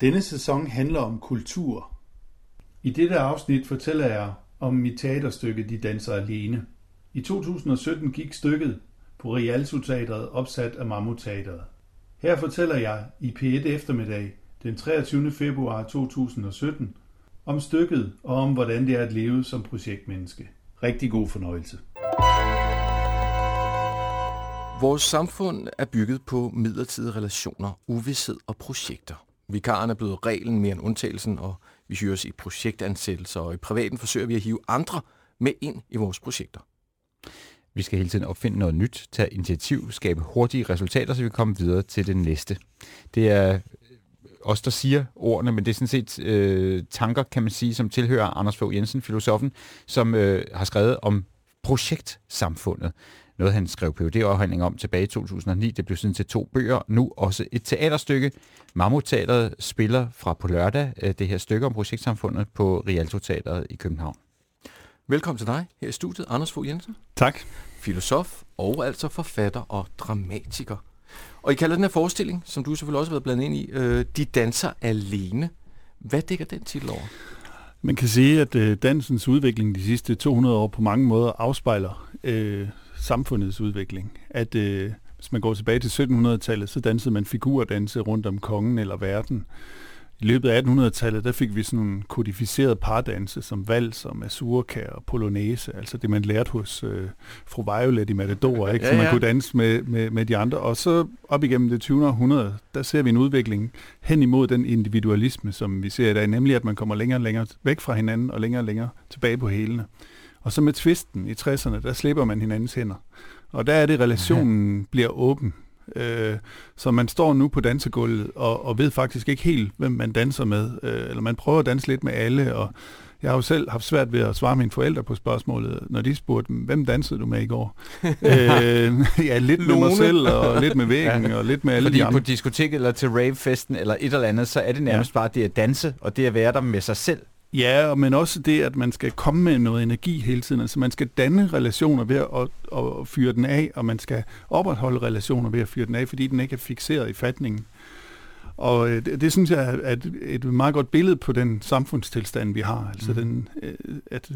Denne sæson handler om kultur. I dette afsnit fortæller jeg om mit teaterstykke De danser alene. I 2017 gik stykket på Rialto Teatret opsat af Mammut Teatret. Her fortæller jeg i P1 eftermiddag den 23. februar 2017 om stykket og om hvordan det er at leve som projektmenneske. Rigtig god fornøjelse. Vores samfund er bygget på midlertidige relationer, uvidshed og projekter. Vikaren er blevet reglen mere end undtagelsen, og vi hyres i projektansættelser, og i privaten forsøger vi at hive andre med ind i vores projekter. Vi skal hele tiden opfinde noget nyt, tage initiativ, skabe hurtige resultater, så vi kommer videre til det næste. Det er os, der siger ordene, men det er sådan set øh, tanker, kan man sige, som tilhører Anders Fogh Jensen, filosofen, som øh, har skrevet om projektsamfundet. Noget, han skrev PhD-afhandling om tilbage i 2009. Det blev siden til to bøger. Nu også et teaterstykke. Mammut-teateret spiller fra på lørdag øh, det her stykke om projektsamfundet på Rialto Teateret i København. Velkommen til dig her i studiet, Anders Fogh Jensen. Tak. Filosof og altså forfatter og dramatiker. Og I kalder den her forestilling, som du selvfølgelig også har været blandet ind i, øh, De danser alene. Hvad dækker den titel over? Man kan sige, at øh, dansens udvikling de sidste 200 år på mange måder afspejler øh, samfundets udvikling. At øh, hvis man går tilbage til 1700-tallet, så dansede man figurdanse rundt om kongen eller verden. I løbet af 1800-tallet, der fik vi sådan nogle kodificerede pardanse som vals og mazurka og polonaise, altså det man lærte hos øh, fru Violet i Matador, ikke? så ja, ja. man kunne danse med, med, med de andre. Og så op igennem det 20. århundrede, der ser vi en udvikling hen imod den individualisme, som vi ser i dag, nemlig at man kommer længere og længere væk fra hinanden og længere og længere tilbage på hælene. Og så med tvisten i 60'erne, der slipper man hinandens hænder. Og der er det, relationen bliver åben. Øh, så man står nu på dansegulvet og, og ved faktisk ikke helt, hvem man danser med. Øh, eller man prøver at danse lidt med alle, og jeg har jo selv haft svært ved at svare mine forældre på spørgsmålet, når de spurgte, hvem dansede du med i går? øh, ja, lidt med mig selv, og lidt med væggen, ja. og lidt med alle Fordi de andre. på diskoteket, eller til ravefesten, eller et eller andet, så er det nærmest ja. bare det at danse, og det at være der med sig selv. Ja, men også det, at man skal komme med noget energi hele tiden. Altså man skal danne relationer ved at, at, at fyre den af, og man skal opretholde relationer ved at fyre den af, fordi den ikke er fixeret i fatningen. Og øh, det, det synes jeg er et, et meget godt billede på den samfundstilstand, vi har. Altså mm. den, øh, at,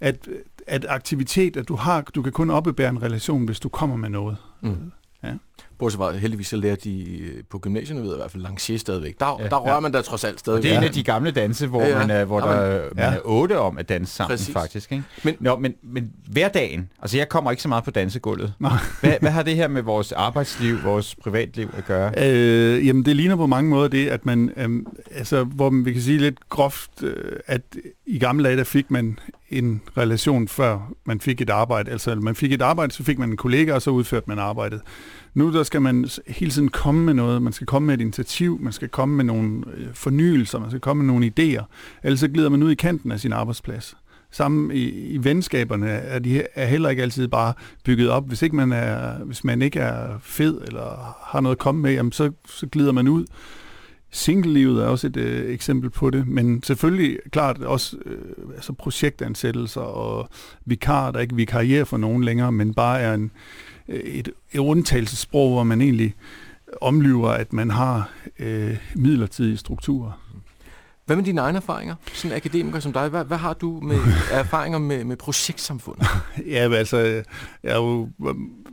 at, at aktivitet, at du har, du kan kun opbebære en relation, hvis du kommer med noget. Mm. Ja. Bortset fra, heldigvis så lærer de øh, på gymnasierne, ved i hvert fald lancier stadigvæk. Der, ja, der rører ja. man da trods alt stadigvæk. Det er en af de gamle danse, hvor, ja, man, er, hvor ja, der, man ja. er otte om at danse sammen Præcis. faktisk. Ikke? Men, Nå, men, men hverdagen, altså jeg kommer ikke så meget på dansegulvet. Hvad, hvad har det her med vores arbejdsliv, vores privatliv at gøre? Øh, jamen det ligner på mange måder det, at man, øh, altså hvor man, vi kan sige lidt groft, øh, at i gamle dage, der fik man en relation, før man fik et arbejde. Altså man fik et arbejde, så fik man en kollega, og så udførte man arbejdet. Nu der skal man hele tiden komme med noget, man skal komme med et initiativ, man skal komme med nogle øh, fornyelser, man skal komme med nogle idéer, ellers så glider man ud i kanten af sin arbejdsplads. Sammen i, i venskaberne er de er heller ikke altid bare bygget op. Hvis ikke man er, hvis man ikke er fed eller har noget at komme med, jamen så, så glider man ud. Single-livet er også et øh, eksempel på det, men selvfølgelig klart også øh, altså projektansættelser og vikar, der ikke vikarierer for nogen længere, men bare er en, Øh, et, et undtagelsessprog, hvor man egentlig omlyver, at man har øh, midlertidige strukturer. Hvad med dine egne erfaringer, som akademiker som dig? Hvad, hvad har du med erfaringer med, med projektsamfundet? ja, altså, jeg har jo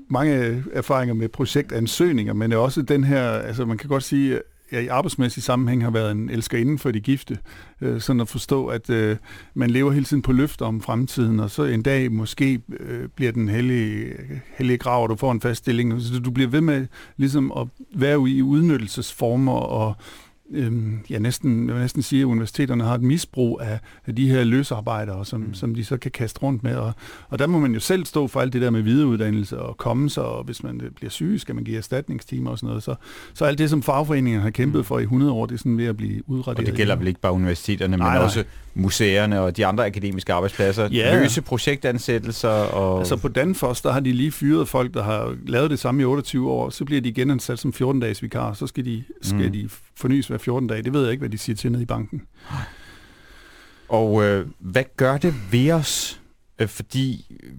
mange erfaringer med projektansøgninger, men også den her, altså man kan godt sige, jeg i arbejdsmæssig sammenhæng har været en elsker inden for de gifte. Øh, sådan at forstå, at øh, man lever hele tiden på løfter om fremtiden, og så en dag måske øh, bliver den hellige, hellige grav, og du får en fast stilling. Så du bliver ved med ligesom at være i udnyttelsesformer og øhm, ja, næsten, jeg vil næsten sige, at universiteterne har et misbrug af, af de her løsarbejdere, som, mm. som de så kan kaste rundt med. Og, og der må man jo selv stå for alt det der med videreuddannelse og komme sig, og hvis man bliver syg, skal man give erstatningstimer og sådan noget. Så, så alt det, som fagforeningerne har kæmpet mm. for i 100 år, det er sådan ved at blive udrettet. Og det gælder vel ikke bare universiteterne, nej, men nej. også museerne og de andre akademiske arbejdspladser. Ja. Løse projektansættelser. Og... Altså på Danfoss, der har de lige fyret folk, der har lavet det samme i 28 år, så bliver de genansat som 14-dages vikar, så skal de, skal mm. de fornyes hver 14 dage. Det ved jeg ikke, hvad de siger til nede i banken. Og øh, hvad gør det ved os? Øh, fordi, øh,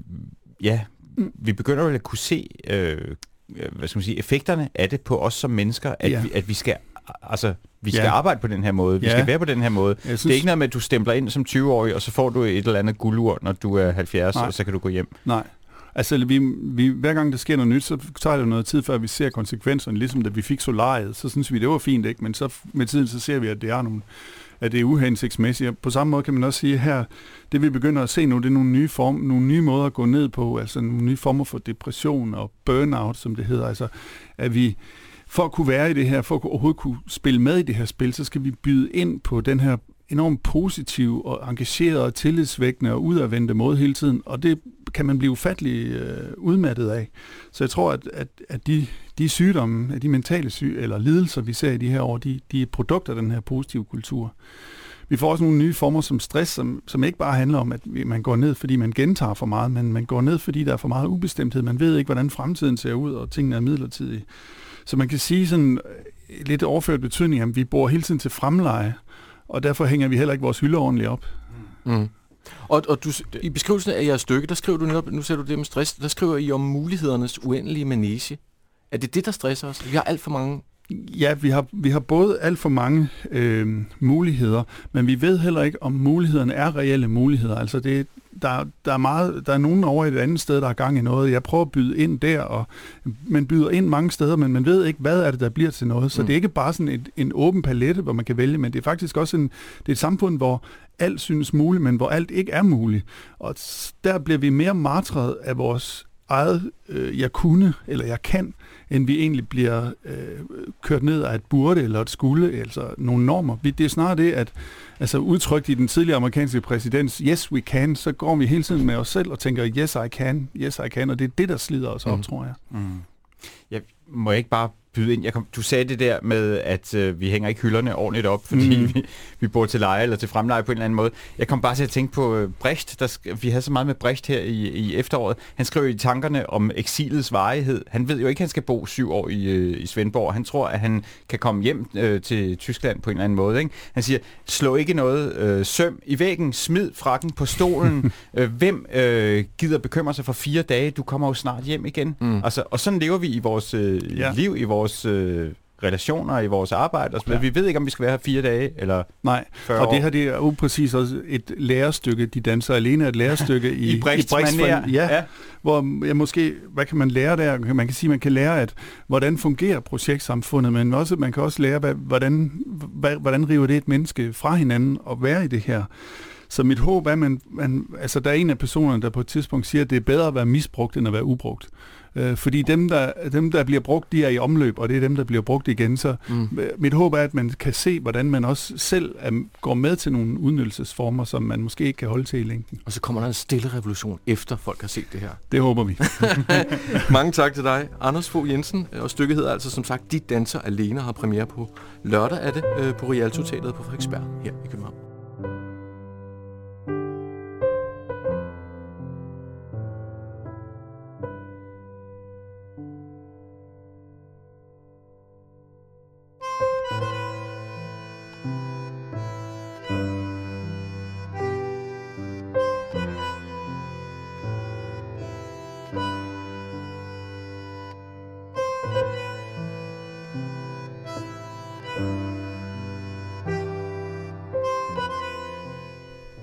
ja, mm. vi begynder jo at kunne se øh, hvad skal man sige, effekterne af det på os som mennesker, at, ja. vi, at vi skal altså vi skal Ja. arbejde på den her måde, vi Ja. skal være på den her måde. Jeg Det er ikke noget med, at du stempler ind som 20-årig, og så får du et eller andet guldur, når du er 70, Nej. og så kan du gå hjem. Nej. Altså, vi, vi, hver gang der sker noget nyt, så tager det noget tid, før vi ser konsekvenserne. Ligesom da vi fik solariet, så synes vi, det var fint, ikke? Men så med tiden, så ser vi, at det er nogle at det er uhensigtsmæssigt. Og på samme måde kan man også sige her, det vi begynder at se nu, det er nogle nye, form, nogle nye måder at gå ned på, altså nogle nye former for depression og burnout, som det hedder. Altså, at vi, for at kunne være i det her, for at overhovedet kunne spille med i det her spil, så skal vi byde ind på den her enormt positiv og engageret og tillidsvækkende og udadvendte måde hele tiden, og det kan man blive ufattelig øh, udmattet af. Så jeg tror, at, at, at de, de sygdomme, at de mentale syg eller lidelser, vi ser i de her år, de, de er produkter af den her positive kultur. Vi får også nogle nye former som stress, som, som ikke bare handler om, at man går ned, fordi man gentager for meget, men man går ned, fordi der er for meget ubestemthed. Man ved ikke, hvordan fremtiden ser ud, og tingene er midlertidige. Så man kan sige sådan øh, lidt overført betydning, at vi bor hele tiden til fremleje, og derfor hænger vi heller ikke vores hylder ordentligt op. Mm. Og, og du, i beskrivelsen af jeres stykke, der skriver du netop, nu ser du det med stress, der skriver I om mulighedernes uendelige manege. Er det det, der stresser os? Vi har alt for mange... Ja, vi har, vi har både alt for mange øh, muligheder, men vi ved heller ikke, om mulighederne er reelle muligheder. Altså det, der, der, er meget, der er nogen over et andet sted, der er gang i noget. Jeg prøver at byde ind der, og man byder ind mange steder, men man ved ikke, hvad er det, der bliver til noget. Så Mm. det er ikke bare sådan et, en åben palette, hvor man kan vælge, men det er faktisk også en, det er et samfund, hvor alt synes muligt, men hvor alt ikke er muligt. Og der bliver vi mere martret af vores eget, øh, jeg kunne, eller jeg kan, end vi egentlig bliver øh, kørt ned af et burde eller et skulle, altså nogle normer. Vi, det er snarere det, at altså udtrykt i den tidligere amerikanske præsidents yes we can, så går vi hele tiden med os selv og tænker yes I can, yes I can, og det er det, der slider os op, Mm. tror jeg. Mm. Jeg må jeg ikke bare byde ind. Jeg kom, du sagde det der med, at øh, vi hænger ikke hylderne ordentligt op, fordi mm. Vi, vi bor til leje eller til fremleje på en eller anden måde. Jeg kom bare til at tænke på øh, Brecht. Der, vi havde så meget med Brecht her i, i efteråret. Han skrev i tankerne om eksilets varighed. Han ved jo ikke, at han skal bo syv år i, øh, i Svendborg. Han tror, at han kan komme hjem øh, til Tyskland på en eller anden måde. Ikke? Han siger, slå ikke noget øh, søm i væggen, smid frakken på stolen. øh, hvem øh, gider bekymre sig for fire dage? Du kommer jo snart hjem igen. Mm. Altså, og sådan lever vi i vores øh, ja. Ja. liv, i vores øh, relationer, i vores arbejde og så. Ja. Vi ved ikke, om vi skal være her fire dage eller Nej, 40 og år. det her det er jo præcis også et lærestykke. De danser alene et lærestykke i, I manér. form- Ja, hvor jeg måske, hvad kan man lære der? Man kan sige, man kan lære, at hvordan fungerer projektsamfundet, men også, man kan også lære, hvad, hvordan, hvad, hvordan river det et menneske fra hinanden og være i det her. Så mit håb er, at man, man, altså der er en af personerne, der på et tidspunkt siger, at det er bedre at være misbrugt, end at være ubrugt. Øh, fordi dem der, dem, der bliver brugt, de er i omløb, og det er dem, der bliver brugt igen. Så Mm. mit håb er, at man kan se, hvordan man også selv er, går med til nogle udnyttelsesformer, som man måske ikke kan holde til i længden. Og så kommer der en stille revolution, efter folk har set det her. Det håber vi. Mange tak til dig, Anders Fogh Jensen. Og stykket hedder altså som sagt De danser alene og har premiere på lørdag er det øh, på Rialto Teateret på Frederiksberg her i København.